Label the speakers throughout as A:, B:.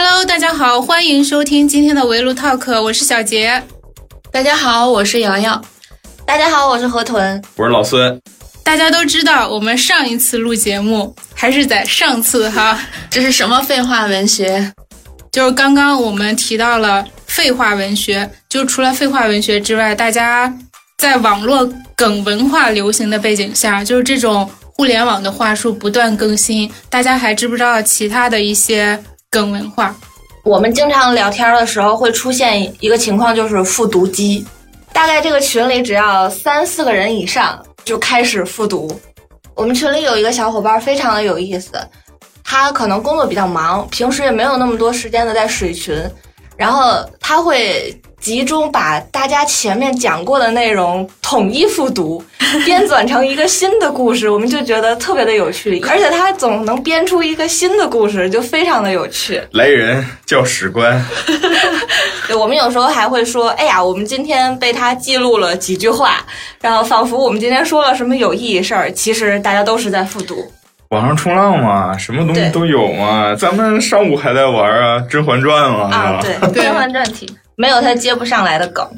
A: Hello，大家好，欢迎收听今天的围炉 Talk，我是小杰。
B: 大家好，我是瑶瑶。
C: 大家好，我是河豚。
D: 我是老孙。
A: 大家都知道，我们上一次录节目还是在上次哈，
B: 这是什么废话文学？
A: 就是刚刚我们提到了废话文学，就除了废话文学之外，大家在网络梗文化流行的背景下，就是这种互联网的话术不断更新，大家还知不知道其他的一些跟文化？
C: 我们经常聊天的时候会出现一个情况，就是复读机。大概这个群里只要三四个人以上就开始复读。我们群里有一个小伙伴非常的有意思。他可能工作比较忙，平时也没有那么多时间的在水群，然后他会集中把大家前面讲过的内容统一复读，编纂成一个新的故事，我们就觉得特别的有趣，而且他总能编出一个新的故事，就非常的有趣。
D: 来人叫史官，
C: 对，我们有时候还会说，哎呀，我们今天被他记录了几句话，然后仿佛我们今天说了什么有意义事儿，其实大家都是在复读。
D: 网上冲浪嘛，什么东西都有嘛。咱们上午还在玩啊，《甄嬛传》嘛。
C: 啊，对，《甄嬛传》题没有他接不上来的梗。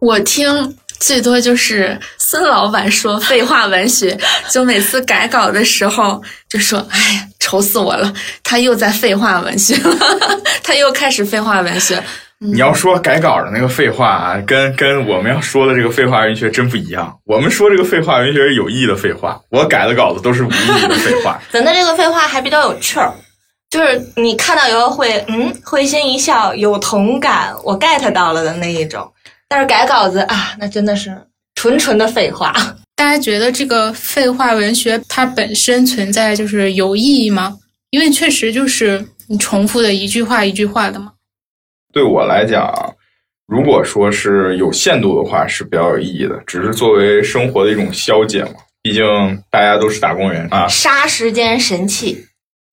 B: 我听最多就是孙老板说废话文学，就每次改稿的时候就说：“哎呀，愁死我了，他又在废话文学了，他又开始废话文学。”
D: 你要说改稿的那个废话啊，跟跟我们要说的这个废话文学真不一样。我们说这个废话文学是有意义的废话，我改的稿子都是无意义的废话。
C: 咱的这个废话还比较有趣儿，就是你看到以后会嗯会心一笑，有同感，我 get 到了的那一种。但是改稿子啊，那真的是纯纯的废话。
A: 大家觉得这个废话文学它本身存在就是有意义吗？因为确实就是你重复的一句话一句话的嘛。
D: 对我来讲，如果说是有限度的话，是比较有意义的。只是作为生活的一种消解嘛，毕竟大家都是打工人啊。
C: 杀时间神器，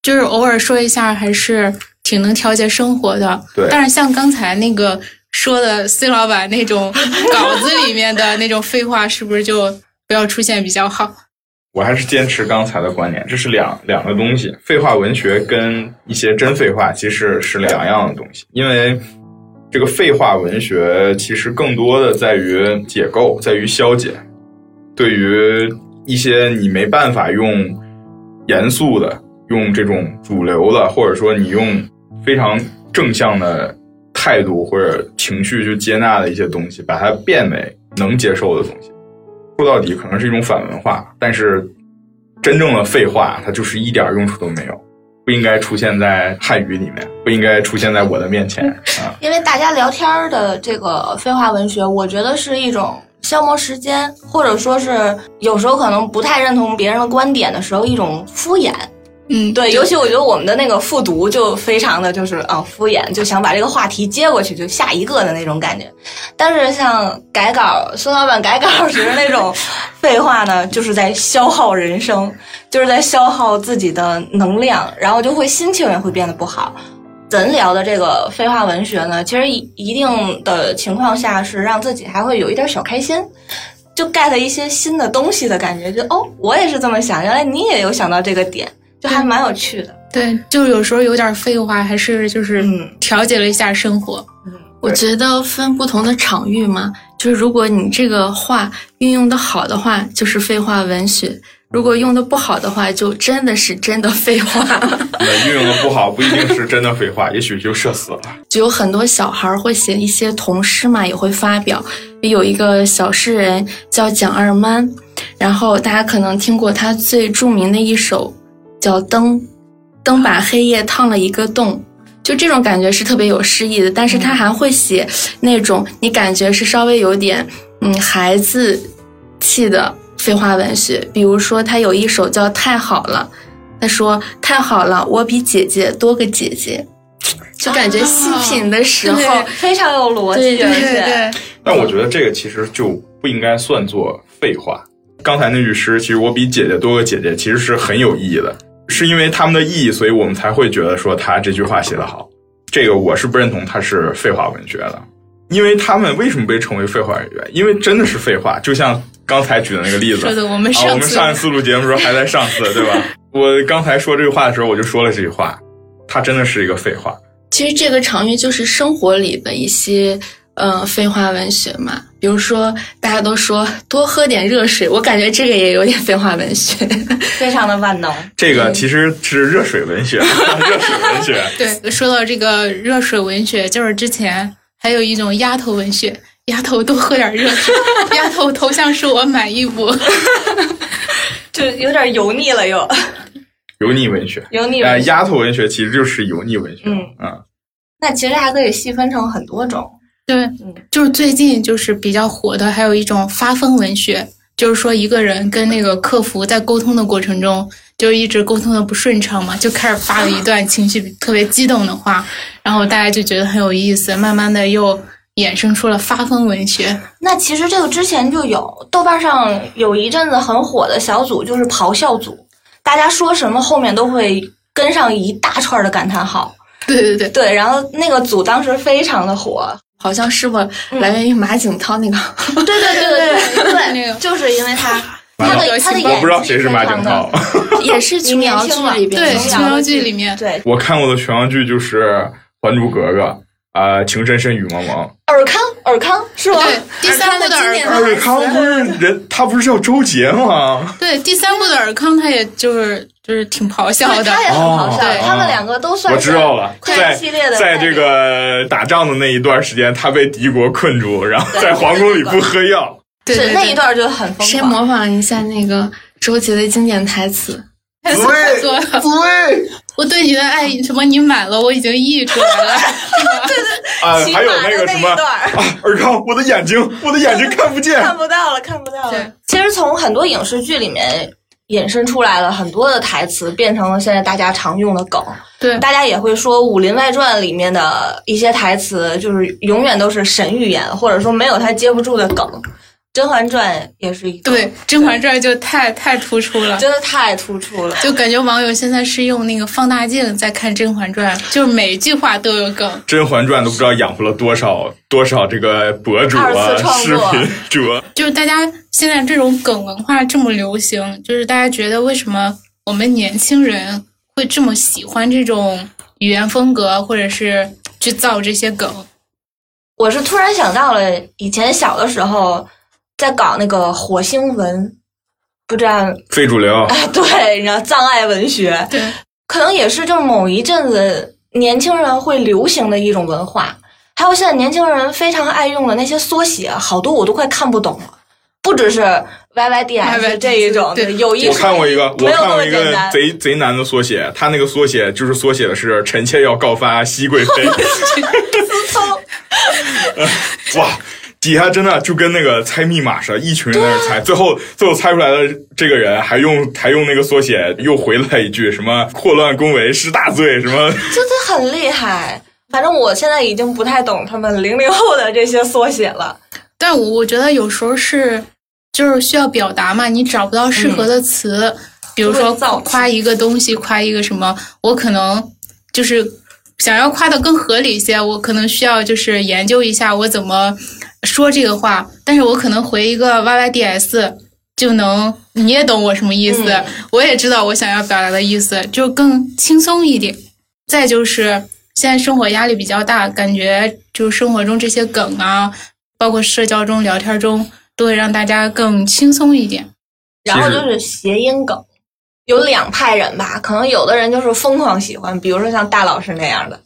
A: 就是偶尔说一下，还是挺能调节生活的。
D: 对。
A: 但是像刚才那个说的 C 老板那种 稿子里面的那种废话，是不是就不要出现比较好？
D: 我还是坚持刚才的观点，这是两两个东西。废话文学跟一些真废话其实是两样的东西，因为这个废话文学其实更多的在于解构，在于消解。对于一些你没办法用严肃的、用这种主流的，或者说你用非常正向的态度或者情绪去接纳的一些东西，把它变为能接受的东西。说到底，可能是一种反文化，但是真正的废话，它就是一点用处都没有，不应该出现在汉语里面，不应该出现在我的面前啊！
C: 因为大家聊天的这个废话文学，我觉得是一种消磨时间，或者说是有时候可能不太认同别人的观点的时候，一种敷衍。
A: 嗯，
C: 对，尤其我觉得我们的那个复读就非常的就是啊敷衍，就想把这个话题接过去，就下一个的那种感觉。但是像改稿，孙老板改稿时那种 废话呢，就是在消耗人生，就是在消耗自己的能量，然后就会心情也会变得不好。咱聊的这个废话文学呢，其实一一定的情况下是让自己还会有一点小开心，就 get 一些新的东西的感觉，就哦，我也是这么想，原来你也有想到这个点。就还蛮有趣的，
A: 对，就有时候有点废话，还是就是调节了一下生活。
B: 嗯，我觉得分不同的场域嘛，就是如果你这个话运用的好的话，就是废话文学；如果用的不好的话，就真的是真的废话。
D: 那运用的不好，不一定是真的废话，也许就社死了。
B: 就 有很多小孩会写一些童诗嘛，也会发表。有一个小诗人叫蒋二曼，然后大家可能听过他最著名的一首。叫灯，灯把黑夜烫了一个洞，就这种感觉是特别有诗意的。但是他还会写那种你感觉是稍微有点嗯孩子气的废话文学，比如说他有一首叫《太好了》，他说太好了，我比姐姐多个姐姐，就感觉细品的时候
C: 非常有逻辑，
A: 对对对。
D: 但我觉得这个其实就不应该算作废话。刚才那句诗，其实我比姐姐多个姐姐，其实是很有意义的。是因为他们的意义，所以我们才会觉得说他这句话写得好。这个我是不认同他是废话文学的，因为他们为什么被称为废话文学？因为真的是废话，就像刚才举的那个例子。
A: 说的我们
D: 上我们上一次录节目时候还在上次，对吧？我刚才说这句话的时候，我就说了这句话，它真的是一个废话。
B: 其实这个场域就是生活里的一些呃废话文学嘛，比如说大家都说多喝点热水，我感觉这个也有点废话文学。
C: 非常的万能。
D: 这个其实是热水文学，热水文学。
A: 对，说到这个热水文学，就是之前还有一种丫头文学，丫头多喝点热水，丫头头像是我满意不？
C: 就有点油腻了又，
D: 油腻文学，
C: 油腻
D: 呃，
C: 文学。
D: 丫头文学其实就是油腻文学。
C: 嗯
D: 嗯，
C: 那其实还可以细分成很多种。
A: 对
C: 嗯，
A: 就是最近就是比较火的，还有一种发疯文学，就是说一个人跟那个客服在沟通的过程中，就一直沟通的不顺畅嘛，就开始发了一段情绪特别激动的话，然后大家就觉得很有意思，慢慢的又衍生出了发疯文学。
C: 那其实这个之前就有，豆瓣上有一阵子很火的小组就是咆哮组，大家说什么后面都会跟上一大串的感叹号。
A: 对对对，
C: 对，然后那个组当时非常的火。
B: 好像是不来源于马景涛那个，
C: 对对对对对
A: 那个
C: 就是因为他他的他的演技
D: 我不知道谁是马景涛。
B: 也是琼瑶剧里边
A: 对琼瑶剧里面，
C: 对。
D: 我看过的琼瑶剧就是《还珠格格》啊，《情深深雨蒙蒙》。
C: 尔康尔康是吧？
A: 对第三部的尔康。
D: 尔康不是人，他不是叫周杰吗？
A: 对第三部的尔康，他也就是就是挺咆哮的
C: 他，也很咆哮，
A: 对
C: 他们两个都算
D: 我
C: 是
D: 知道了，
C: 快
D: 在
C: 系列的
D: 在这个打仗的那一段时间，他被敌国困住，然后在皇宫里不喝药。
C: 是
A: 对对对，
C: 那一段就很疯
B: 谁
C: 狂。
B: 模仿一下那个周杰的经典台词？
A: 太做作了。
D: 对
A: 我对你的爱什么你买了，我已经溢出来了。
D: 啊，
C: 骑
D: 还有
C: 那
D: 那个什么尔康，我的眼睛，我的眼睛看不见。
C: 看不到了，看不到
A: 对
C: 了。其实从很多影视剧里面引申出来了很多的台词，变成了现在大家常用的梗。
A: 对
C: 大家也会说《武林外传》里面的一些台词，就是永远都是神预言，或者说没有他接不住的梗。《甄嬛传》也是一个，
A: 对，《甄嬛传》就太太突出了，
C: 真的太突出了。
A: 就感觉网友现在是用那个放大镜在看《甄嬛传》，就是每一句话都有梗。
D: 《甄嬛传》都不知道养活了多少多少这个博主
C: 二
D: 啊
C: 次、创作
D: 视频主。
A: 就是大家现在这种梗文化这么流行，就是大家觉得为什么我们年轻人会这么喜欢这种语言风格，或者是去造这些梗？
C: 我是突然想到了以前小的时候在搞那个火星文，不知道
D: 非主流，
C: 哎，对，你知道障碍文学，
A: 对，
C: 可能也是就是某一阵子年轻人会流行的一种文化。还有现在年轻人非常爱用的那些缩写，好多我都快看不懂了。不只是 YYDS
A: YYDS
C: 这一种，
A: 对
C: 有一
D: 我看过一个，我看过一个。贼贼难的缩写，他那个缩写就是缩写的是“臣妾要告发熹贵妃 ”。哇，底下真的就跟那个猜密码似的，一群人在那猜，最后最后猜出来的这个人还用还用那个缩写又回了一句什么“祸乱恭维是大罪”什么。
C: 真的很厉害。反正我现在已经不太懂他们零零后的这些缩写了。
A: 但我我觉得有时候是就是需要表达嘛，你找不到适合的词，比如说
C: 造
A: 夸一个东西，夸一个什么，我可能就是想要夸的更合理一些，我可能需要就是研究一下我怎么说这个话，但是我可能回一个 YYDS 就能，你也懂我什么意思，
C: 嗯
A: 我也知道我想要表达的意思，就更轻松一点。再就是现在生活压力比较大，感觉就生活中这些梗啊，包括社交中、聊天中，都会让大家更轻松一点。
C: 然后就是谐音梗，有两派人吧，可能有的人就是疯狂喜欢，比如说像大老师那样的，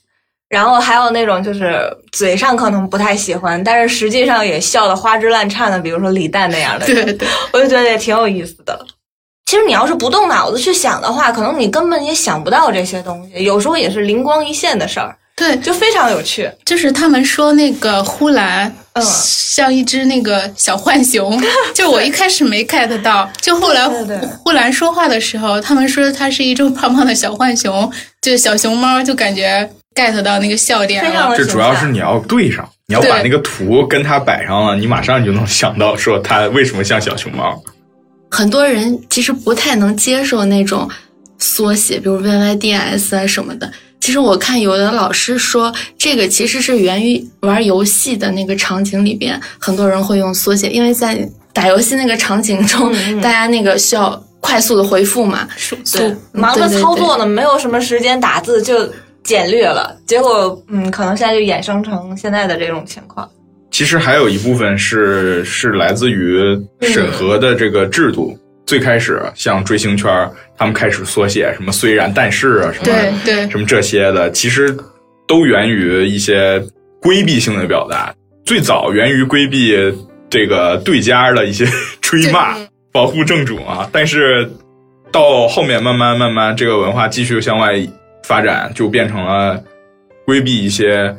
C: 然后还有那种就是嘴上可能不太喜欢，但是实际上也笑得花枝乱颤的，比如说李诞那样的人，
A: 对对，
C: 我就觉得也挺有意思的。其实你要是不动脑子去想的话，可能你根本也想不到这些东西，有时候也是灵光一现的事儿，
A: 对，
C: 就非常有趣。
A: 就是他们说那个呼兰，
C: 嗯。
A: 像一只那个小浣熊，就我一开始没 get 到，就后来呼兰说话的时候，他们说它是一只胖胖的小浣熊，就小熊猫，就感觉 get 到那个笑点了。
D: 这主要是你要对上，你要把那个图跟它摆上了，你马上就能想到说它为什么像小熊猫。
B: 很多人其实不太能接受那种缩写，比如 YYDS 啊什么的。其实我看有的老师说，这个其实是源于玩游戏的那个场景里边，很多人会用缩写，因为在打游戏那个场景中，
C: 嗯嗯
B: 大家那个需要快速的回复嘛，
C: 对，忙着操作呢，没有什么时间打字，就简略了，结果嗯，可能现在就衍生成现在的这种情况。
D: 其实还有一部分是是来自于审核的这个制度。最开始像追星圈儿，他们开始缩写什么虽然但是啊什么
A: 对对
D: 什么这些的，其实都源于一些规避性的表达。最早源于规避这个对家的一些吹骂，保护正主啊。但是到后面慢慢慢慢，这个文化继续向外发展，就变成了规避一些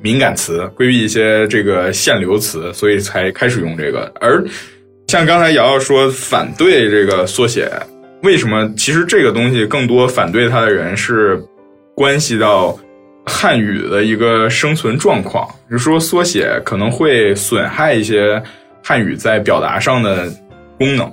D: 敏感词，规避一些这个限流词，所以才开始用这个。而像刚才瑶瑶说反对这个缩写，为什么？其实这个东西更多反对它的人是关系到汉语的一个生存状况，就说缩写可能会损害一些汉语在表达上的功能。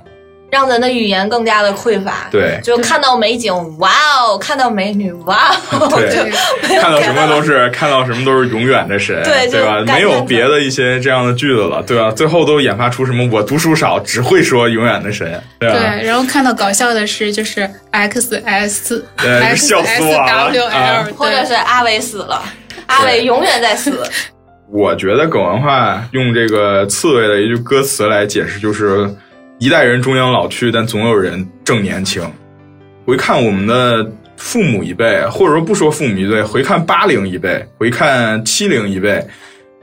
C: 让咱的语言更加的匮乏。
D: 对
C: 就看到美景，哇哦；看到美女，哇哦。
D: 对
C: 就
D: 看到什么都是看到什么都是永远的神，
C: 对对
D: 吧？没有别的一些这样的句子了，对吧？最后都研发出什么我读书少，只会说永远的神，对吧？
A: 对，然后看到搞笑的是，就是 X S
D: 对
A: X
D: 笑死
A: S
D: 我了
A: W
D: 啊
A: L，
C: 或者是阿伟死了，阿伟永远在死。
D: 我觉得狗文化用这个刺猬的一句歌词来解释，就是一代人终将老去，但总有人正年轻。回看我们的父母一辈，或者说不说父母一辈，回看八零一辈，回看七零一辈，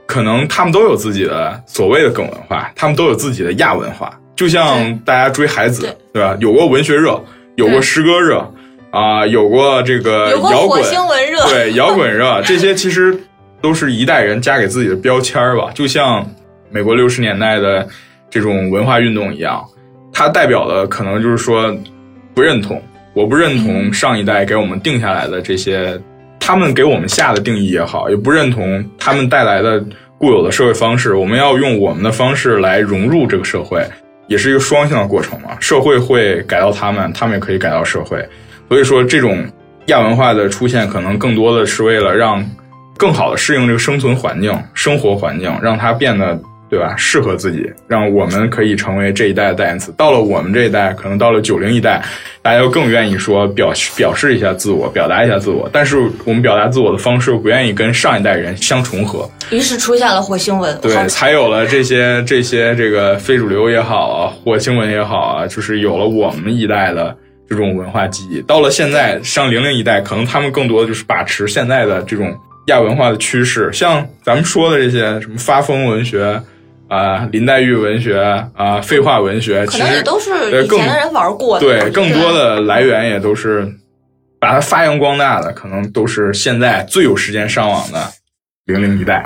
D: 可能他们都有自己的所谓的梗文化，他们都有自己的亚文化。就像大家追孩子
C: 对，
D: 对吧？有过文学热，有过诗歌热，啊、有过这个摇滚，
C: 热，
D: 对，摇滚热，这些其实都是一代人加给自己的标签儿吧，就像美国六十年代的这种文化运动一样，它代表的可能就是说不认同，我不认同上一代给我们定下来的这些，他们给我们下的定义也好，也不认同他们带来的固有的社会方式，我们要用我们的方式来融入这个社会，也是一个双向的过程嘛。社会会改到他们，他们也可以改到社会。所以说，这种亚文化的出现，可能更多的是为了让更好的适应这个生存环境、生活环境，让它变得对吧适合自己，让我们可以成为这一代的代言词。到了我们这一代，可能到了九零一代，大家又更愿意说表表示一下自我，表达一下自我。但是我们表达自我的方式又不愿意跟上一代人相重合，
C: 于是出现了火星文。
D: 对，才有了这些这些这个非主流也好啊，火星文也好啊，就是有了我们一代的这种文化记忆。到了现在，像零零一代，可能他们更多的就是把持现在的这种亚文化的趋势，像咱们说的这些什么发疯文学啊、林黛玉文学啊、废话文学，
C: 可
D: 其实
C: 能也都是以前的人玩过的。
D: 对，更多的来源也都是把它发扬光大的，可能都是现在最有时间上网的零零一代。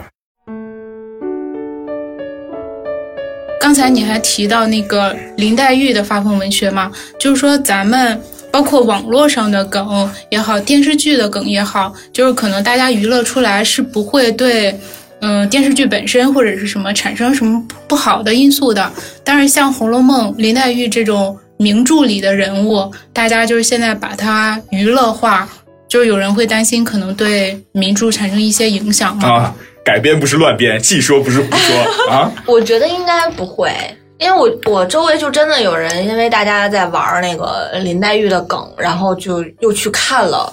A: 刚才你还提到那个林黛玉的发疯文学嘛，就是说咱们包括网络上的梗也好，电视剧的梗也好，就是可能大家娱乐出来是不会对，嗯、电视剧本身或者是什么产生什么不好的因素的。但是像《红楼梦》林黛玉这种名著里的人物，大家就是现在把它娱乐化，就是有人会担心可能对名著产生一些影响嘛。
D: 啊，改编不是乱编，细说不是胡说啊。
C: 我觉得应该不会，因为我我周围就真的有人因为大家在玩那个林黛玉的梗，然后就又去看了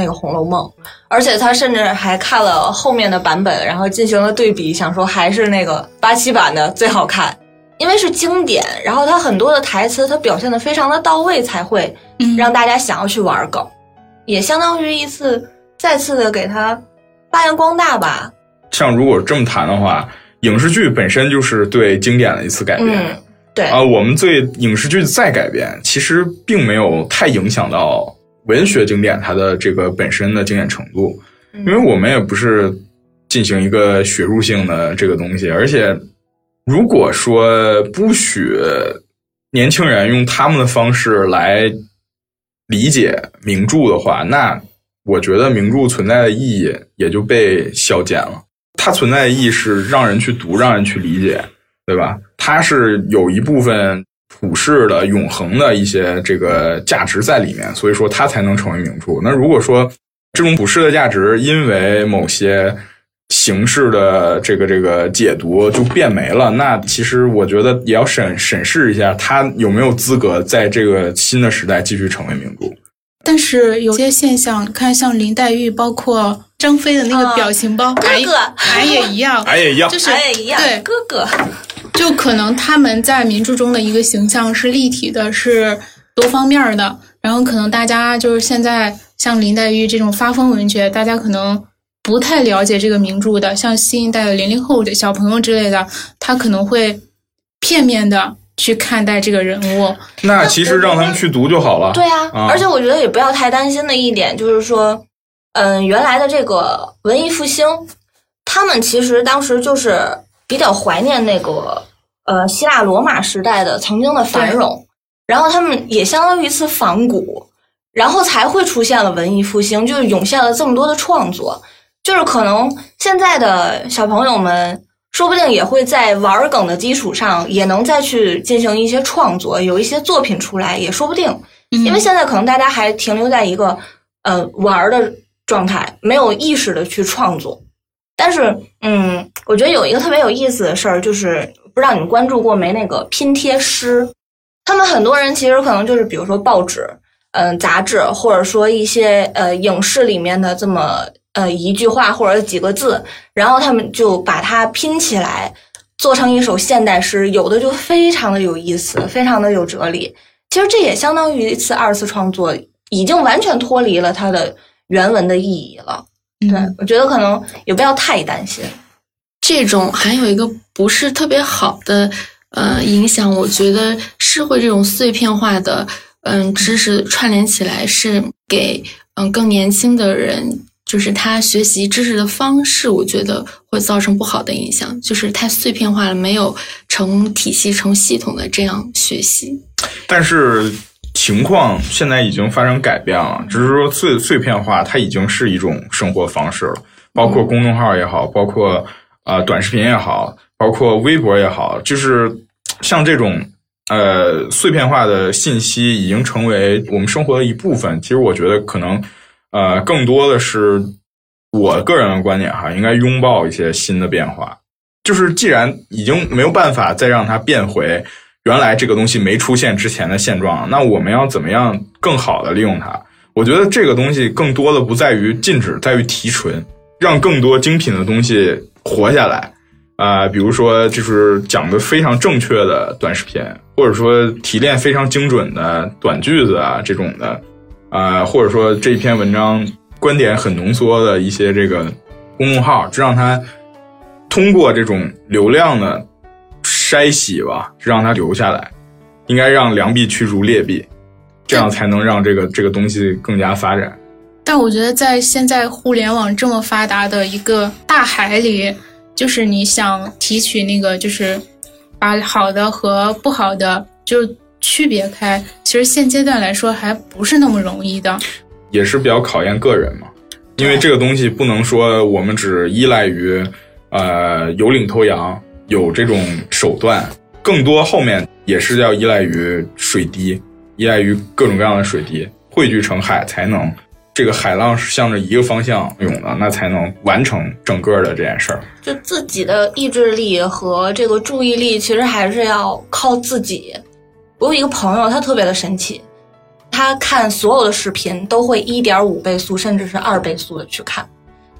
C: 那个《红楼梦》，而且他甚至还看了后面的版本，然后进行了对比，想说还是那个八七版的最好看，因为是经典，然后他很多的台词他表现的非常的到位，才会
A: 嗯，
C: 让大家想要去玩梗，也相当于一次再次的给他发扬光大吧。
D: 像如果这么谈的话，影视剧本身就是对经典的一次改编。
C: 嗯，对，
D: 啊，我们对影视剧再改编，其实并没有太影响到文学经典它的这个本身的经典程度，因为我们也不是进行一个学术性的这个东西，而且如果说不许年轻人用他们的方式来理解名著的话，那我觉得名著存在的意义也就被消减了。它存在的意义是让人去读，让人去理解，对吧？它是有一部分普世的、永恒的一些这个价值在里面，所以说它才能成为名著。那如果说这种普世的价值因为某些形式的这个这个解读就变没了，那其实我觉得也要审审视一下，它有没有资格在这个新的时代继续成为名著。
A: 但是有些现象，看像林黛玉，包括张飞的那个表情包，俺
C: 哥哥
A: 俺也一样，
D: 俺也一样。
A: 就，是
C: 俺也一样，
A: 对，
C: 哥哥，
A: 就可能他们在民著中的一个形象是立体的，是多方面的。然后可能大家就是现在像林黛玉这种发疯文学，大家可能不太了解这个名著的，像新一代的零零后的小朋友之类的，他可能会片面的去看待这个人物。
D: 那其实让他们去读就好了。
C: 对啊，
D: 啊
C: 而且我觉得也不要太担心的一点就是说，嗯，原来的这个文艺复兴，他们其实当时就是比较怀念那个呃希腊罗马时代的曾经的繁荣，然后他们也相当于一次仿古，然后才会出现了文艺复兴，就是涌现了这么多的创作，就是可能现在的小朋友们。说不定也会在玩儿梗的基础上，也能再去进行一些创作，有一些作品出来，也说不定。因为现在可能大家还停留在一个呃玩儿的状态，没有意识的去创作。但是，嗯，我觉得有一个特别有意思的事儿，就是不知道你们关注过没？那个拼贴师，他们很多人其实可能就是比如说报纸、嗯、杂志，或者说一些呃影视里面的这么呃一句话或者几个字，然后他们就把它拼起来，做成一首现代诗，有的就非常的有意思，非常的有哲理。其实这也相当于一次二次创作，已经完全脱离了它的原文的意义了。对，我觉得可能也不要太担心。
B: 这种还有一个不是特别好的呃影响，我觉得是会这种碎片化的嗯知识串联起来，是给嗯更年轻的人，就是他学习知识的方式，我觉得会造成不好的影响，就是太碎片化了，没有成体系、成系统的这样学习。
D: 但是情况现在已经发生改变了，只是说碎碎片化，它已经是一种生活方式了。包括公众号也好，包括呃短视频也好，包括微博也好，就是像这种呃碎片化的信息已经成为我们生活的一部分。其实我觉得可能呃更多的是我个人的观点哈，应该拥抱一些新的变化。就是既然已经没有办法再让它变回原来这个东西没出现之前的现状，那我们要怎么样更好的利用它？我觉得这个东西更多的不在于禁止，在于提纯，让更多精品的东西活下来。啊、比如说就是讲的非常正确的短视频，或者说提炼非常精准的短句子啊这种的，啊、或者说这篇文章观点很浓缩的一些这个公众号，就让它通过这种流量的筛洗吧，让它留下来。应该让良币驱逐劣币，这样才能让这个这个东西更加发展。
A: 但我觉得在现在互联网这么发达的一个大海里，就是你想提取那个，就是把好的和不好的就区别开，其实现阶段来说还不是那么容易的。
D: 也是比较考验个人嘛，因为这个东西不能说我们只依赖于呃有领头羊，有这种手段，更多后面也是要依赖于水滴，依赖于各种各样的水滴汇聚成海，才能这个海浪是向着一个方向涌的，那才能完成整个的这件事儿。
C: 就自己的意志力和这个注意力，其实还是要靠自己。我有一个朋友，他特别的神奇，他看所有的视频都会一点五倍速，甚至是二倍速的去看，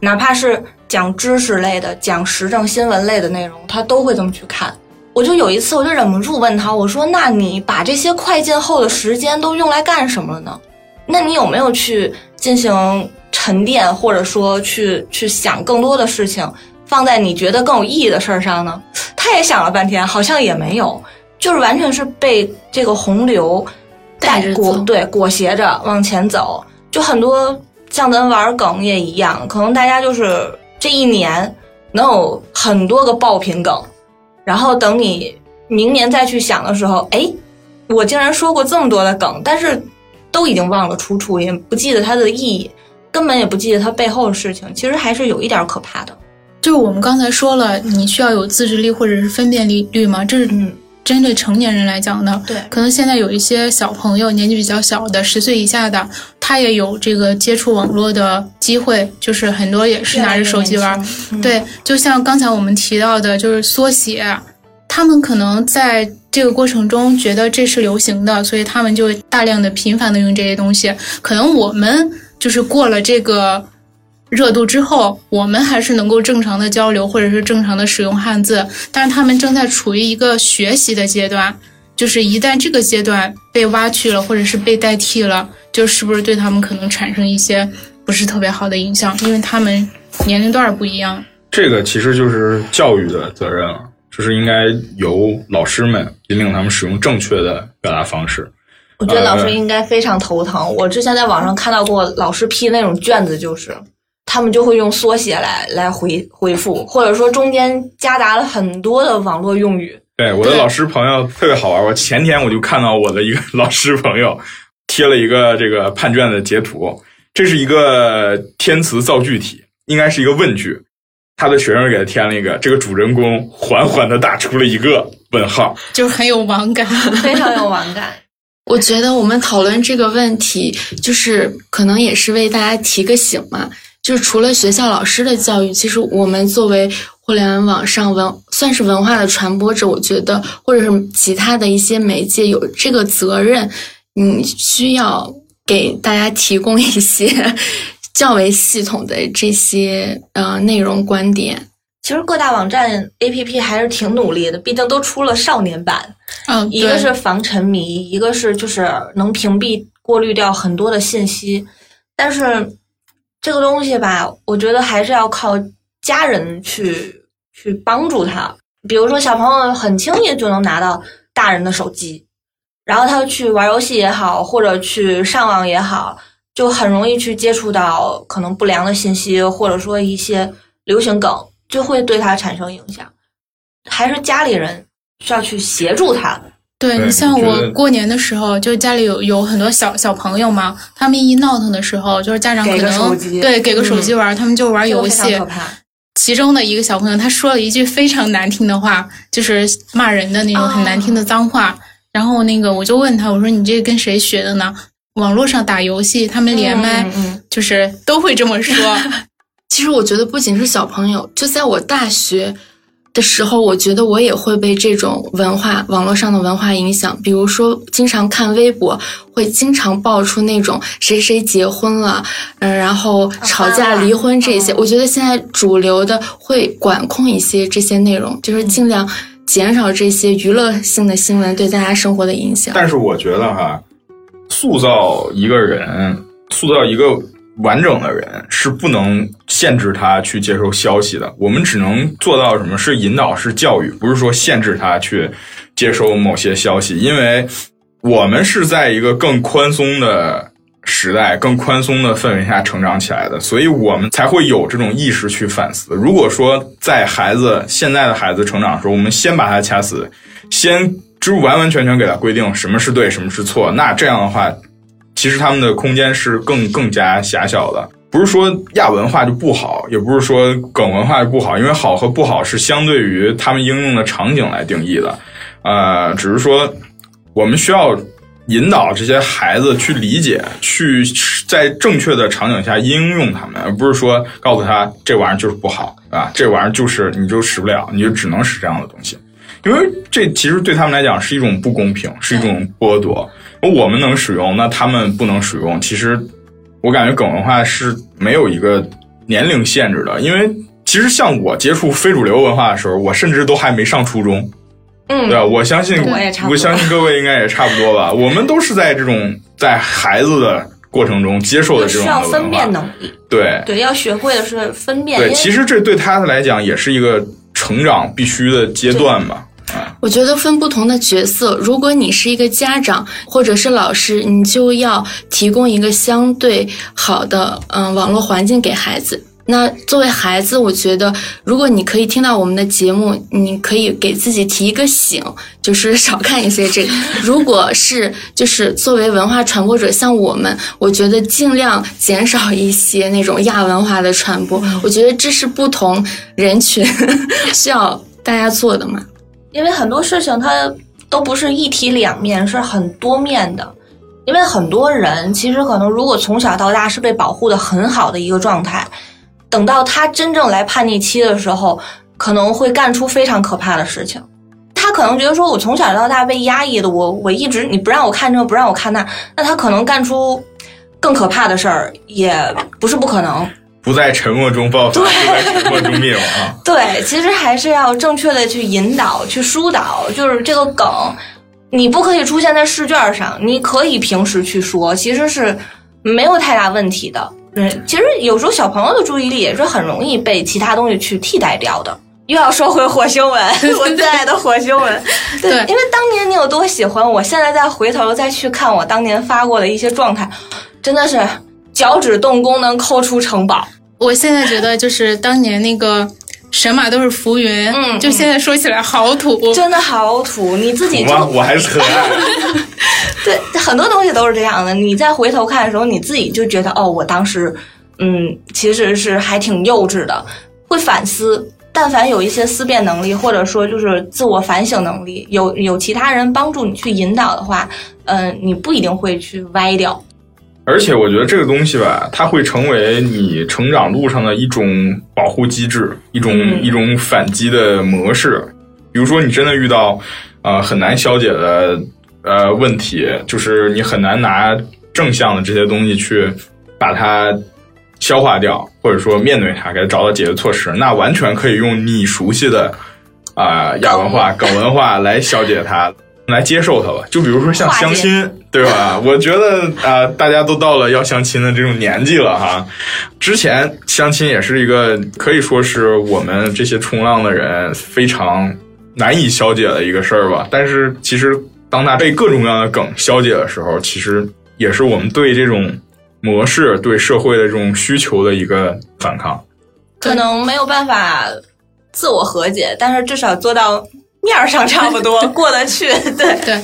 C: 哪怕是讲知识类的、讲时政新闻类的内容，他都会这么去看。我就有一次，我就忍不住问他，我说：“那你把这些快进后的时间都用来干什么了呢？那你有没有去进行沉淀，或者说去去想更多的事情，放在你觉得更有意义的事儿上呢？”他也想了半天，好像也没有，就是完全是被这个洪流
B: 带
C: 裹对裹挟着往前走。就很多像咱玩梗也一样，可能大家就是这一年能有很多个爆品梗，然后等你明年再去想的时候，哎，我竟然说过这么多的梗，但是都已经忘了出处，也不记得它的意义，根本也不记得它背后的事情，其实还是有一点可怕的。
A: 就是我们刚才说了，你需要有自制力或者是分辨力率嘛，这是
C: 嗯，
A: 针对成年人来讲的。
C: 对
A: 可能现在有一些小朋友年纪比较小的，十岁以下的，他也有这个接触网络的机会，就是很多也是拿着手机玩。
C: 嗯
A: 对，就像刚才我们提到的，就是缩写，他们可能在这个过程中觉得这是流行的，所以他们就大量的频繁的用这些东西。可能我们就是过了这个热度之后，我们还是能够正常的交流，或者是正常的使用汉字，但是他们正在处于一个学习的阶段。就是一旦这个阶段被挖去了，或者是被代替了，就是不是对他们可能产生一些不是特别好的影响，因为他们年龄段不一样。
D: 这个其实就是教育的责任了，就是应该由老师们引领他们使用正确的表达方式。
C: 我觉得老师
D: 呃
C: 应该非常头疼。我之前在网上看到过老师批那种卷子，就是他们就会用缩写来来回回复，或者说中间夹杂了很多的网络用语。
D: 对，我的老师朋友特别好玩。我前天我就看到我的一个老师朋友贴了一个这个判卷的截图，这是一个填词造句题，应该是一个问句。他的学生给他添了一个，这个主人公缓缓的打出了一个问号。
A: 就是很有网感。
C: 非常有网感。
B: 我觉得我们讨论这个问题，就是可能也是为大家提个醒嘛。就是除了学校老师的教育，其实我们作为互联网上文算是文化的传播者，我觉得或者是其他的一些媒介有这个责任，你需要给大家提供一些较为系统的这些呃内容观点。
C: 其实各大网站 APP 还是挺努力的，毕竟都出了少年版，
A: 嗯，
C: 一个是防沉迷，一个是就是能屏蔽、过滤掉很多的信息。但是这个东西吧，我觉得还是要靠家人去去帮助他。比如说，小朋友很轻易就能拿到大人的手机，然后他去玩游戏也好，或者去上网也好，就很容易去接触到可能不良的信息，或者说一些流行梗，就会对他产生影响。还是家里人需要去协助他。
D: 对
A: 对你像我过年的时候，就家里有有很多小小朋友嘛，他们一闹腾的时候，就是家长可能
C: 手机
A: 对给个手机玩，他们就玩游戏
C: 非常可。怕。
A: 其中的一个小朋友，他说了一句非常难听的话，就是骂人的那种很难听的脏话。然后那个我就问他，我说你这跟谁学的呢？网络上打游戏，他们连麦，就是都会这么说。
B: 其实我觉得不仅是小朋友，就在我大学的时候，我觉得我也会被这种文化、网络上的文化影响。比如说，经常看微博，会经常爆出那种谁谁结婚了，嗯，然后吵架、离婚这些。
C: 嗯
B: 我觉得现在主流的会管控一些这些内容，就是尽量减少这些娱乐性的新闻对大家生活的影响。
D: 但是我觉得哈，塑造一个人，塑造一个完整的人，是不能限制他去接受消息的。我们只能做到什么？是引导，是教育，不是说限制他去接收某些消息，因为我们是在一个更宽松的时代、更宽松的氛围下成长起来的，所以我们才会有这种意识去反思。如果说在孩子现在的孩子成长的时候，我们先把他掐死，先就完完全全给他规定什么是对，什么是错，那这样的话，其实他们的空间是更更加狭小的。不是说亚文化就不好，也不是说梗文化就不好，因为好和不好是相对于他们应用的场景来定义的。呃，只是说我们需要引导这些孩子去理解，去在正确的场景下应用他们，而不是说告诉他这玩意儿就是不好啊，这玩意儿就是你就使不了，你就只能使这样的东西。因为这其实对他们来讲是一种不公平，是一种剥夺。我们能使用，那他们不能使用。其实我感觉梗文化是没有一个年龄限制的，因为其实像我接触非主流文化的时候，我甚至都还没上初中。
C: 嗯，
D: 对吧？我相信，
C: 我
D: 相信各位应该也差不多吧。我们都是在这种在孩子的过程中接受的这
C: 需
D: 种的文
C: 要分辨。能力。
D: 对
C: 对，要学会的是分辨。
D: 对，其实这对他来讲也是一个成长必须的阶段吧。
B: 我觉得分不同的角色，如果你是一个家长或者是老师，你就要提供一个相对好的嗯、呃网络环境给孩子。那作为孩子，我觉得如果你可以听到我们的节目，你可以给自己提一个醒，就是少看一些这个。如果是就是作为文化传播者，像我们，我觉得尽量减少一些那种亚文化的传播。我觉得这是不同人群 需要大家做的嘛。
C: 因为很多事情它都不是一体两面，是很多面的。因为很多人其实可能如果从小到大是被保护的很好的一个状态，等到他真正来叛逆期的时候，可能会干出非常可怕的事情。他可能觉得说，我从小到大被压抑的，我我一直你不让我看这，不让我看那，那他可能干出更可怕的事儿，也不是不可能。
D: 不在沉默中爆发，就在沉默中灭亡啊！
C: 对，其实还是要正确的去引导、去疏导，就是这个梗，你不可以出现在试卷上，你可以平时去说，其实是没有太大问题的。嗯，其实有时候小朋友的注意力也是很容易被其他东西去替代掉的。又要说回火星文，我最爱的火星文。对，因为当年你有多喜欢，我现在再回头再去看我当年发过的一些状态，真的是。脚趾动功能抠出城堡，
A: 我现在觉得就是当年那个神马都是浮云，嗯，就现在说起来好土，
C: 真的好土。你自己
D: 就我还是很爱。
C: 对，很多东西都是这样的。你再回头看的时候，你自己就觉得哦，我当时嗯，其实是还挺幼稚的。会反思，但凡有一些思辨能力，或者说就是自我反省能力，有有其他人帮助你去引导的话，嗯，你不一定会去歪掉。
D: 而且我觉得这个东西吧，它会成为你成长路上的一种保护机制，一种一种反击的模式。比如说，你真的遇到呃很难消解的呃问题，就是你很难拿正向的这些东西去把它消化掉，或者说面对它，给它找到解决措施，那完全可以用你熟悉的啊亚文化、梗文化来消解它。来接受它吧，就比如说像相亲，对吧？我觉得啊，大家都到了要相亲的这种年纪了哈。之前相亲也是一个可以说是我们这些冲浪的人非常难以消解的一个事儿吧。但是其实当他被各种各样的梗消解的时候，其实也是我们对这种模式、对社会的这种需求的一个反抗。
C: 可能没有办法自我和解，但是至少做到。面儿上差不多 过得去，对
A: 对。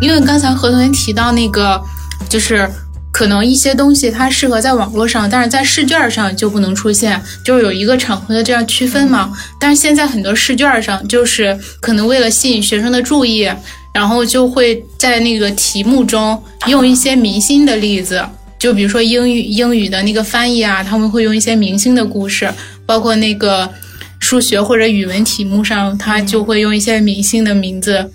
A: 因为刚才何同学提到那个，就是可能一些东西它适合在网络上，但是在试卷上就不能出现，就是有一个场合的这样区分嘛。但是现在很多试卷上，就是可能为了吸引学生的注意，然后就会在那个题目中用一些明星的例子，就比如说英语英语的那个翻译啊，他们会用一些明星的故事，包括那个。数学或者语文题目上，他就会用一些明星的名字，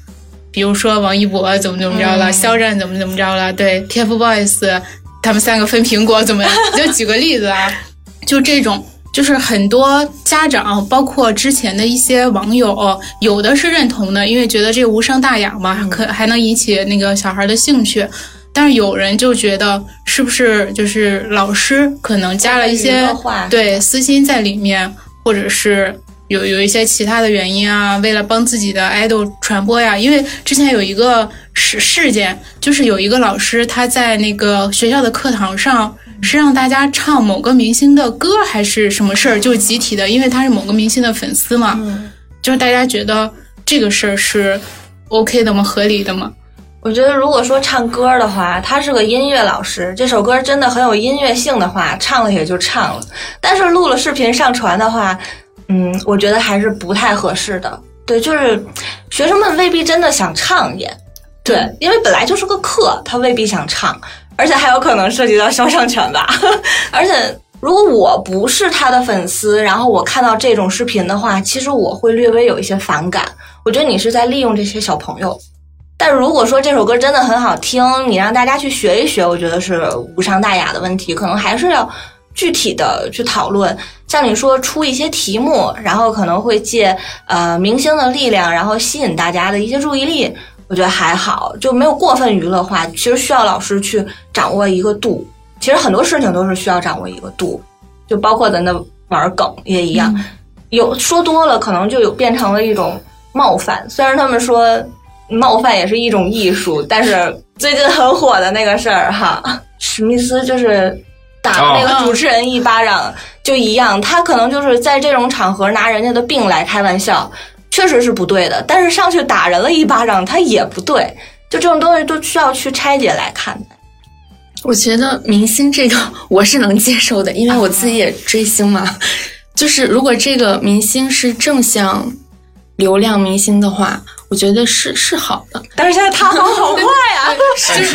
A: 比如说王一博怎么怎么着了，肖战怎么怎么着了，对，TFBOYS 他们三个分苹果怎么样？就举个例子啊，就这种，就是很多家长，包括之前的一些网友，有的是认同的，因为觉得这无伤大雅嘛，可还能引起那个小孩的兴趣，但是有人就觉得是不是就是老师可能加了一些对私心在里面。或者是有有一些其他的原因啊，为了帮自己的爱豆传播呀。因为之前有一个事事件，就是有一个老师他在那个学校的课堂上是让大家唱某个明星的歌，还是什么事儿，就集体的，因为他是某个明星的粉丝嘛，嗯就是大家觉得这个事儿是 OK 的吗？合理的吗？
C: 我觉得如果说唱歌的话，他是个音乐老师，这首歌真的很有音乐性的话，唱了也就唱了。但是录了视频上传的话，嗯，我觉得还是不太合适的。对，就是学生们未必真的想唱也，对，因为本来就是个课，他未必想唱，而且还有可能涉及到肖像权吧。而且如果我不是他的粉丝，然后我看到这种视频的话，其实我会略微有一些反感。我觉得你是在利用这些小朋友。但如果说这首歌真的很好听，你让大家去学一学，我觉得是无伤大雅的问题。可能还是要具体的去讨论。像你说出一些题目，然后可能会借呃明星的力量，然后吸引大家的一些注意力，我觉得还好，就没有过分娱乐化。其实需要老师去掌握一个度。其实很多事情都是需要掌握一个度，就包括咱的玩梗也一样，有说多了可能就有变成了一种冒犯。虽然他们说。冒犯也是一种艺术，但是最近很火的那个事儿哈，史密斯就是打那个主持人一巴掌，就一样，他可能就是在这种场合拿人家的病来开玩笑，确实是不对的。但是上去打人了一巴掌，他也不对，就这种东西都需要去拆解来看待。
B: 我觉得明星这个我是能接受的，因为我自己也追星嘛。就是如果这个明星是正向流量明星的话。我觉得是是好的，
C: 但是现在塌房好快啊！
A: 是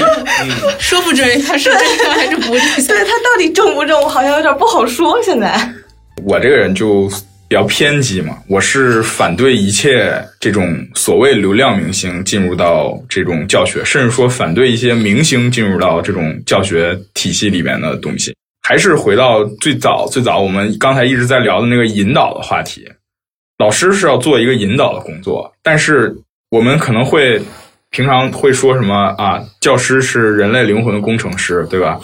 A: 说不准他是正向还是不正向。
C: 对 他到底正不正，我好像有点不好说。现在
D: 我这个人就比较偏激嘛，我是反对一切这种所谓流量明星进入到这种教学，甚至说反对一些明星进入到这种教学体系里面的东西。还是回到最早最早我们刚才一直在聊的那个引导的话题，老师是要做一个引导的工作，但是我们可能会。平常会说什么啊？教师是人类灵魂的工程师，对吧？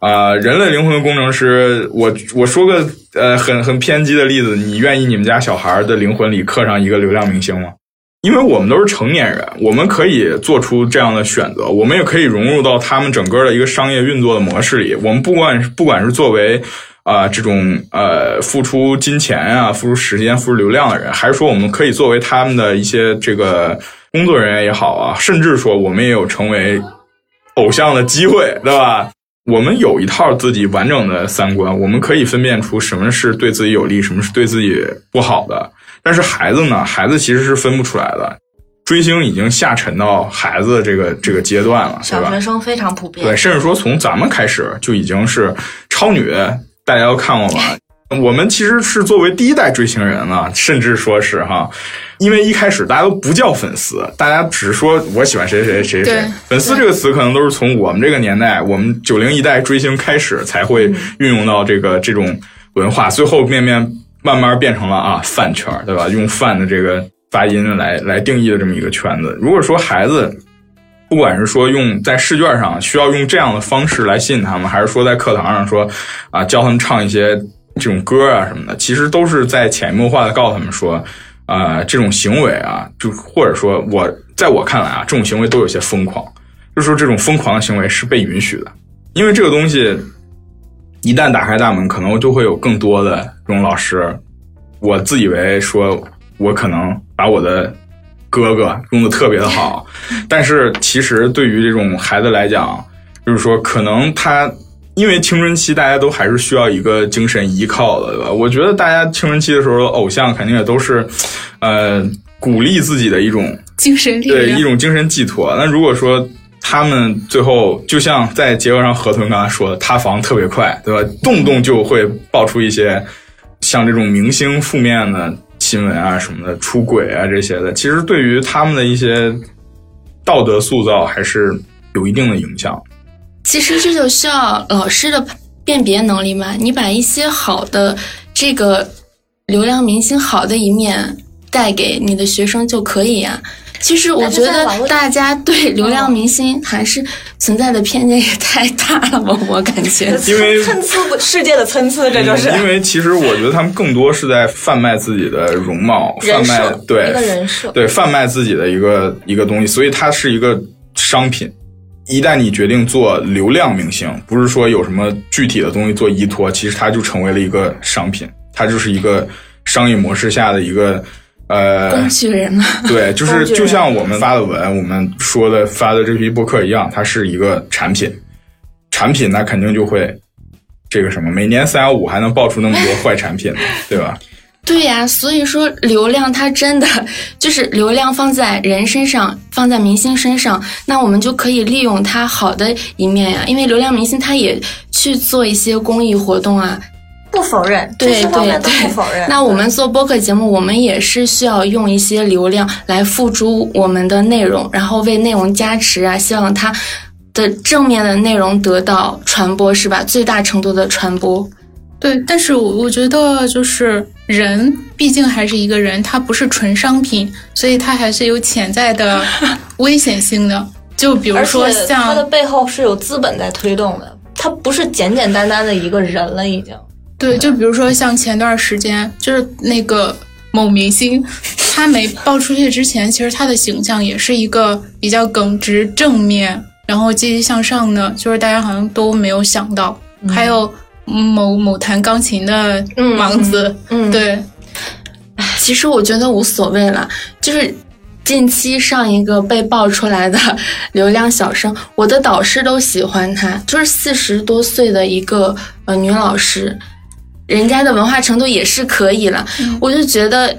D: 啊，人类灵魂的工程师，我我说个呃很很偏激的例子，你愿意你们家小孩的灵魂里刻上一个流量明星吗？因为我们都是成年人，我们可以做出这样的选择，我们也可以融入到他们整个的一个商业运作的模式里。我们不管不管是作为啊这种呃付出金钱啊、付出时间、付出流量的人，还是说我们可以作为他们的一些这个。工作人员也好啊，甚至说我们也有成为偶像的机会，对吧？我们有一套自己完整的三观，我们可以分辨出什么是对自己有利，什么是对自己不好的。但是孩子呢？孩子其实是分不出来的。追星已经下沉到孩子这个这个阶段了，
C: 小学生非常普遍。
D: 对，甚至说从咱们开始就已经是超女，大家都看过吗？我们其实是作为第一代追星人啊，甚至说是哈，因为一开始大家都不叫粉丝，大家只是说我喜欢谁谁谁谁。粉丝这个词可能都是从我们这个年代，我们九零一代追星开始才会运用到这个这种文化，最后面面慢慢变成了啊饭圈，对吧？用饭的这个发音来来定义的这么一个圈子。如果说孩子，不管是说用在试卷上需要用这样的方式来吸引他们，还是说在课堂上说啊教他们唱一些。这种歌啊什么的，其实都是在潜移默化的告诉他们说，啊，这种行为啊，就或者说我在我看来啊，这种行为都有些疯狂，就是说这种疯狂的行为是被允许的，因为这个东西一旦打开大门，可能就会有更多的这种老师，我自以为说我可能把我的哥哥用的特别的好，但是其实对于这种孩子来讲，就是说可能他。因为青春期大家都还是需要一个精神依靠的，对吧？我觉得大家青春期的时候，偶像肯定也都是，呃，鼓励自己的一种
A: 精神力
D: 量，对一种精神寄托。那如果说他们最后就像在结合上河豚刚才说的，塌房特别快，对吧？动不动就会爆出一些像这种明星负面的新闻啊什么的，出轨啊这些的，其实对于他们的一些道德塑造还是有一定的影响。
B: 其实这就需要老师的辨别能力嘛。你把一些好的这个流量明星好的一面带给你的学生就可以呀。其实我觉得大家对流量明星还是存在的偏见也太大了吧，我感觉。
D: 因为
C: 参差不世界的参差，这就是。
D: 因为其实我觉得他们更多是在贩卖自己的容貌，贩卖对
C: 一个人设，
D: 对贩卖自己的一个一个东西，所以它是一个商品。一旦你决定做流量明星，不是说有什么具体的东西做依托，其实它就成为了一个商品，它就是一个商业模式下的一个呃
B: 工具人嘛。
D: 对，就是就像我们发的文，我们说的发的这批博客一样，它是一个产品，产品那肯定就会这个什么，每年三幺五还能爆出那么多坏产品，对吧？
B: 对呀，所以说流量它真的就是流量放在人身上，放在明星身上，那我们就可以利用它好的一面呀。因为流量明星他也去做一些公益活动啊，
C: 不否认，
B: 对对对，
C: 不否认。
B: 那我们做播客节目，我们也是需要用一些流量来付诸我们的内容，然后为内容加持啊，希望它的正面的内容得到传播，是吧？最大程度的传播。
A: 对，但是我我觉得就是人毕竟还是一个人，他不是纯商品，所以他还是有潜在的 危险性的。就比如说像
C: 他的背后是有资本在推动的，他不是简简单单的一个人了，已经。
A: 对，就比如说像前段时间，就是那个某明星，他没爆出去之前，其实他的形象也是一个比较耿直、正面，然后积极向上的，就是大家好像都没有想到，还有。某某弹钢琴的王子，嗯，对，
B: 其实我觉得无所谓了。就是近期上一个被爆出来的 流量小生，我的导师都喜欢他，就是四十多岁的一个呃女老师，人家的文化程度也是可以了。我就觉得，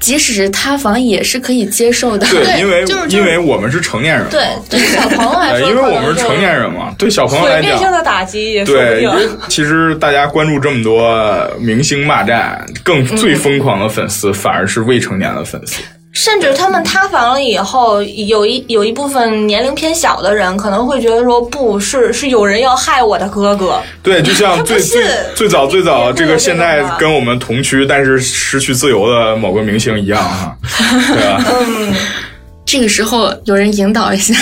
B: 即使是塌房也是可以接受的。
D: 对，因为
A: 就是就是
D: 因为我们是成年人，
C: 对，对小朋友来
D: 呃，
C: 说，
D: 因为我们是成年人嘛，对 小朋友来讲，
C: 灭性的打击也说不
D: 对，因为。其实大家关注这么多明星骂战，更最疯狂的粉丝反而是未成年的粉丝。
C: 甚至他们塌房了以后，有一有一部分年龄偏小的人可能会觉得说，不是是有人要害我的哥哥。
D: 对，就像最
C: 他不信
D: 最最早最早这个现在跟我们同区但是失去自由的某个明星一样哈，对吧？
C: 嗯，
B: 这个时候有人引导一下，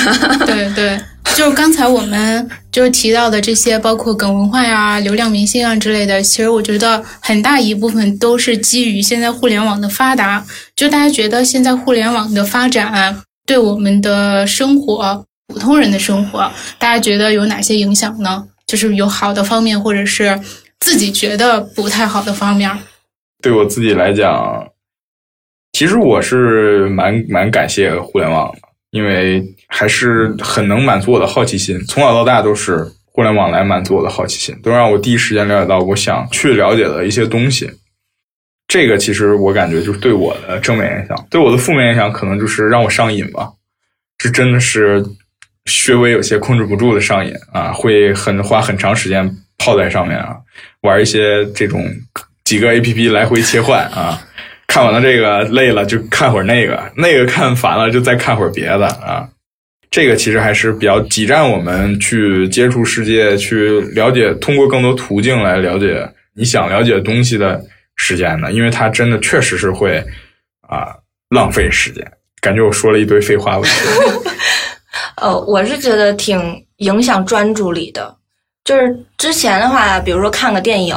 A: 对对，就是刚才我们就是提到的这些，包括梗文化呀、流量明星啊之类的，其实我觉得很大一部分都是基于现在互联网的发达。就大家觉得现在互联网的发展对我们的生活、普通人的生活，大家觉得有哪些影响呢？就是有好的方面，或者是自己觉得不太好的方面。
D: 对我自己来讲，其实我是蛮蛮感谢互联网的，因为还是很能满足我的好奇心。从小到大都是互联网来满足我的好奇心，都让我第一时间了解到我想去了解的一些东西。这个其实我感觉就是对我的正面影响，对我的负面影响可能就是让我上瘾吧，是真的是稍微有些控制不住的上瘾啊，会很花很长时间泡在上面啊，玩一些这种几个 A P P 来回切换啊，看完了这个累了就看会儿那个，那个看烦了就再看会儿别的啊。这个其实还是比较挤占我们去接触世界、去了解，通过更多途径来了解你想了解东西的时间的，因为它真的确实是会啊浪费时间。感觉我说了一堆废话吧。
C: 呃，我是觉得挺影响专注力的。就是之前的话，比如说看个电影、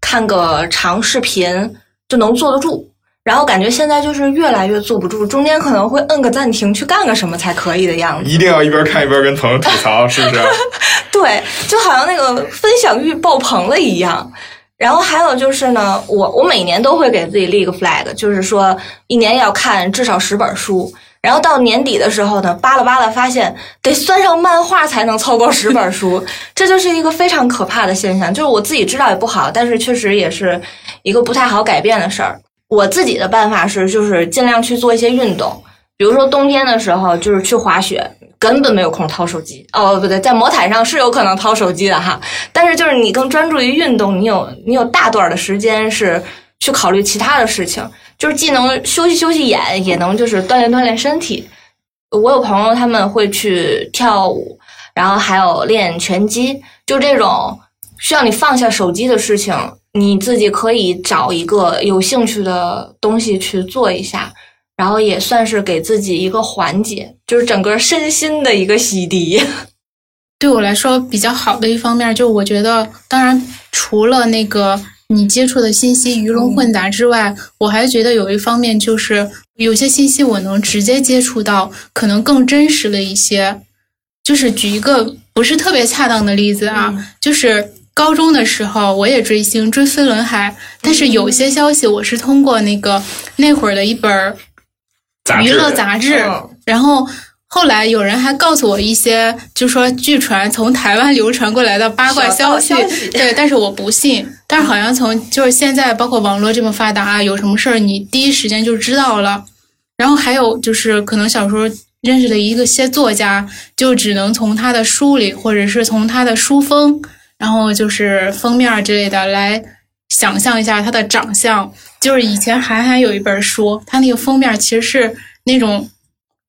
C: 看个长视频就能坐得住，然后感觉现在就是越来越坐不住，中间可能会摁个暂停去干个什么才可以的样子。
D: 一定要一边看一边跟朋友吐槽，是不是？
C: 对，就好像那个分享欲爆棚了一样。然后还有就是呢，我我每年都会给自己立个 flag，就是说一年要看至少十本书。然后到年底的时候呢，扒拉扒拉发现得算上漫画才能凑够十本书，这就是一个非常可怕的现象。就是我自己知道也不好，但是确实也是一个不太好改变的事儿。我自己的办法是，就是尽量去做一些运动，比如说冬天的时候就是去滑雪，根本没有空掏手机。哦，不对，在魔毯上是有可能掏手机的哈，但是就是你更专注于运动，你有你有大段的时间是去考虑其他的事情，就是既能休息休息眼，也能就是锻炼锻炼身体。我有朋友他们会去跳舞，然后还有练拳击，就这种需要你放下手机的事情，你自己可以找一个有兴趣的东西去做一下，然后也算是给自己一个缓解，就是整个身心的一个洗涤。
A: 对我来说比较好的一方面，就我觉得，当然除了那个你接触的信息鱼龙混杂之外，我还觉得有一方面就是有些信息我能直接接触到，可能更真实了一些。就是举一个不是特别恰当的例子啊，就是高中的时候我也追星追飞轮海，但是有些消息我是通过那个那会儿的一本儿
D: 杂志
A: 娱乐杂志，
C: 嗯
A: 然后后来有人还告诉我一些，就说据传从台湾流传过来的八卦消息，
C: 消息
A: 对，但是我不信。但是好像从就是现在，包括网络这么发达，有什么事儿你第一时间就知道了。然后还有就是，可能小时候认识的一个些作家，就只能从他的书里，或者是从他的书封，然后就是封面之类的来想象一下他的长相。就是以前韩寒有一本书，他那个封面其实是那种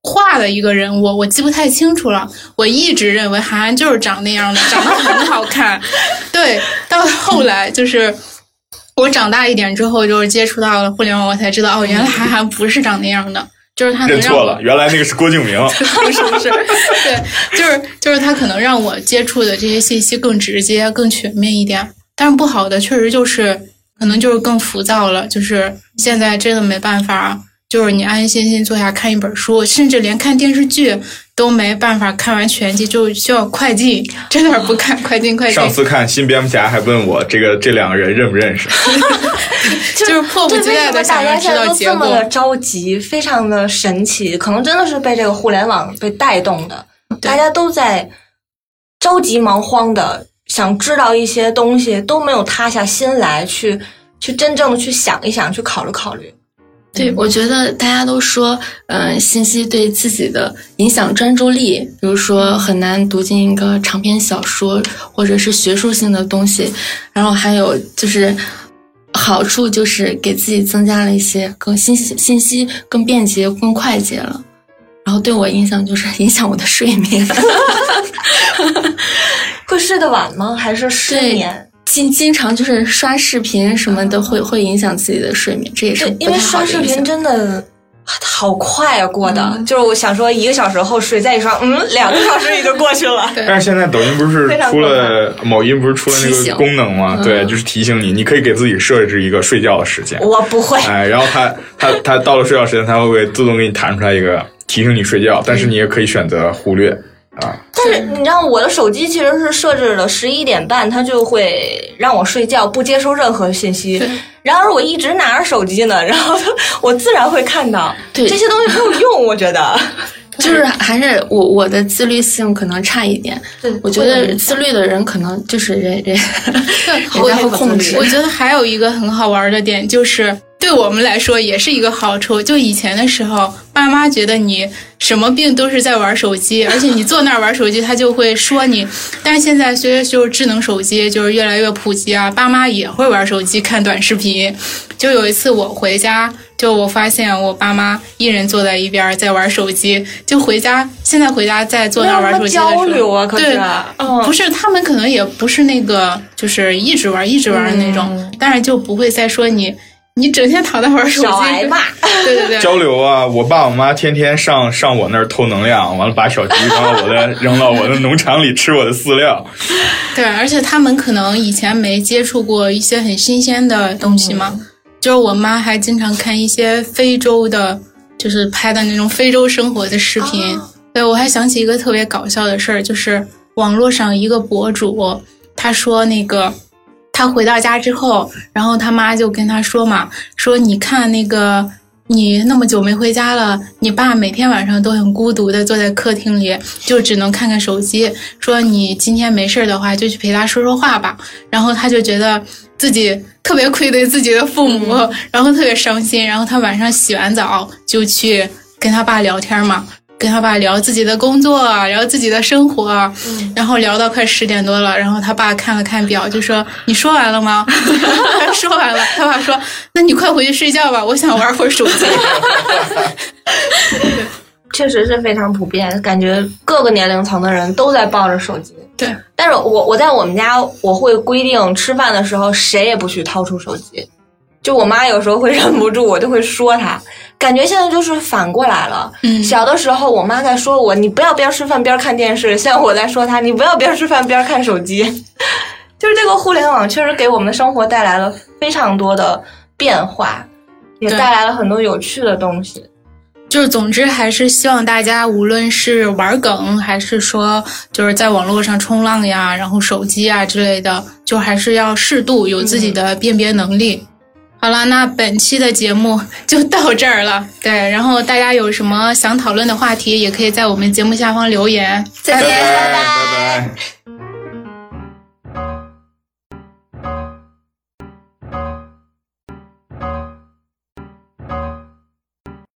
A: 画的一个人物，我记不太清楚了。我一直认为韩寒就是长那样的，长得很好看。对，到后来就是我长大一点之后，就是接触到了互联网，我才知道哦，原来韩寒不是长那样的，就是他
D: 认错了，原来那个是郭敬明。
A: 不是不是，对，就是就是他可能让我接触的这些信息更直接、更全面一点。但是不好的确实就是可能就是更浮躁了，就是现在真的没办法，就是你安安心心坐下看一本书，甚至连看电视剧都没办法看完全集，就需要快进，真的不看快进快进
D: 上，次看新蝙蝠侠还问我这个这两个人认不认识，
A: 就是迫不及待的想要知道结
C: 这么的
A: 果。
C: 着急，非常的神奇，可能真的是被这个互联网被带动的，大家都在着急忙慌的想知道一些东西，都没有塌下心来去去真正的去想一想，去考虑考虑。
B: 对，我觉得大家都说，嗯、信息对自己的影响专注力，比如说很难读进一个长篇小说，或者是学术性的东西，然后还有就是好处就是给自己增加了一些更信息信息更便捷、更快捷了。然后对我影响就是 影响我的睡眠，
C: 会睡得晚吗？还是失眠？
B: 经经常就是刷视频什么的，会会影响自己的睡眠，这也是，
C: 因为刷视频真的好快啊，过的。就是我想说一个小时后睡，再一刷，嗯，两个小时也就过去了。
D: 但是现在抖音不是 出了，某音不是出了那个功能吗？
B: 嗯
D: 对，就是提醒你，你可以给自己设置一个睡觉的时间。
C: 我不会，
D: 哎，然后它它它到了睡觉时间，它会会自动给你弹出来一个提醒你睡觉，但是你也可以选择忽略啊。
C: 但是你知道我的手机其实是设置了十一点半，它就会让我睡觉，不接收任何信息。然而我一直拿着手机呢，然后我自然会看到
B: 对
C: 这些东西没有用，我觉得。
B: 就是还是我我的自律性可能差一点，
C: 对
B: 我觉得自律的人可能就是人人
A: 我
B: 人会控制
A: 我。觉得还有一个很好玩的点，就是对我们来说也是一个好处。就以前的时候，爸妈觉得你什么病都是在玩手机，而且你坐那儿玩手机，他就会说你。但是现在随着就是智能手机就是越来越普及啊，爸妈也会玩手机看短视频。就有一次我回家，就我发现我爸妈一人坐在一边在玩手机，就回家现在回家在坐那儿玩手机的时候，
C: 交流啊，可是
A: 对，
C: 嗯
A: 不是他们可能也不是那个，就是一直玩一直玩的那种，
C: 嗯
A: 但是就不会再说你你整天躺在玩手机，
C: 小挨骂。
A: 对对对，
D: 交流啊，我爸我妈天天上上我那儿偷能量，完了把小鸡扔到我的扔到我的农场里吃我的饲料。
A: 对，而且他们可能以前没接触过一些很新鲜的东西嘛，就是我妈还经常看一些非洲的，就是拍的那种非洲生活的视频。对，我还想起一个特别搞笑的事儿，就是网络上一个博主，他说那个他回到家之后，然后他妈就跟他说嘛，说你看那个。你那么久没回家了，你爸每天晚上都很孤独的坐在客厅里，就只能看看手机。说你今天没事儿的话，就去陪他说说话吧。然后他就觉得自己特别愧对自己的父母，然后特别伤心。然后他晚上洗完澡就去跟他爸聊天嘛，跟他爸聊自己的工作，聊自己的生活，然后聊到快十点多了，然后他爸看了看表，就说：“你说完了吗？” 他说完了，他爸说：“那你快回去睡觉吧，我想玩会儿手机。
C: 确实是非常普遍，感觉各个年龄层的人都在抱着手机。
A: 对，
C: 但是我我在我们家，我会规定吃饭的时候谁也不许掏出手机。就我妈有时候会忍不住，我就会说她。感觉现在就是反过来了。
A: 嗯
C: 小的时候我妈在说我，你不要边吃饭边看电视；现在我在说她，你不要边吃饭边看手机。就是这个互联网确实给我们的生活带来了非常多的变化，也带来了很多有趣的东西。
A: 就是总之还是希望大家无论是玩梗，还是说就是在网络上冲浪呀，然后手机啊之类的，就还是要适度，有自己的辨别能力。好了，那本期的节目就到这儿了。对，然后大家有什么想讨论的话题，也可以在我们节目下方留言。
B: 再见
D: 拜拜拜拜。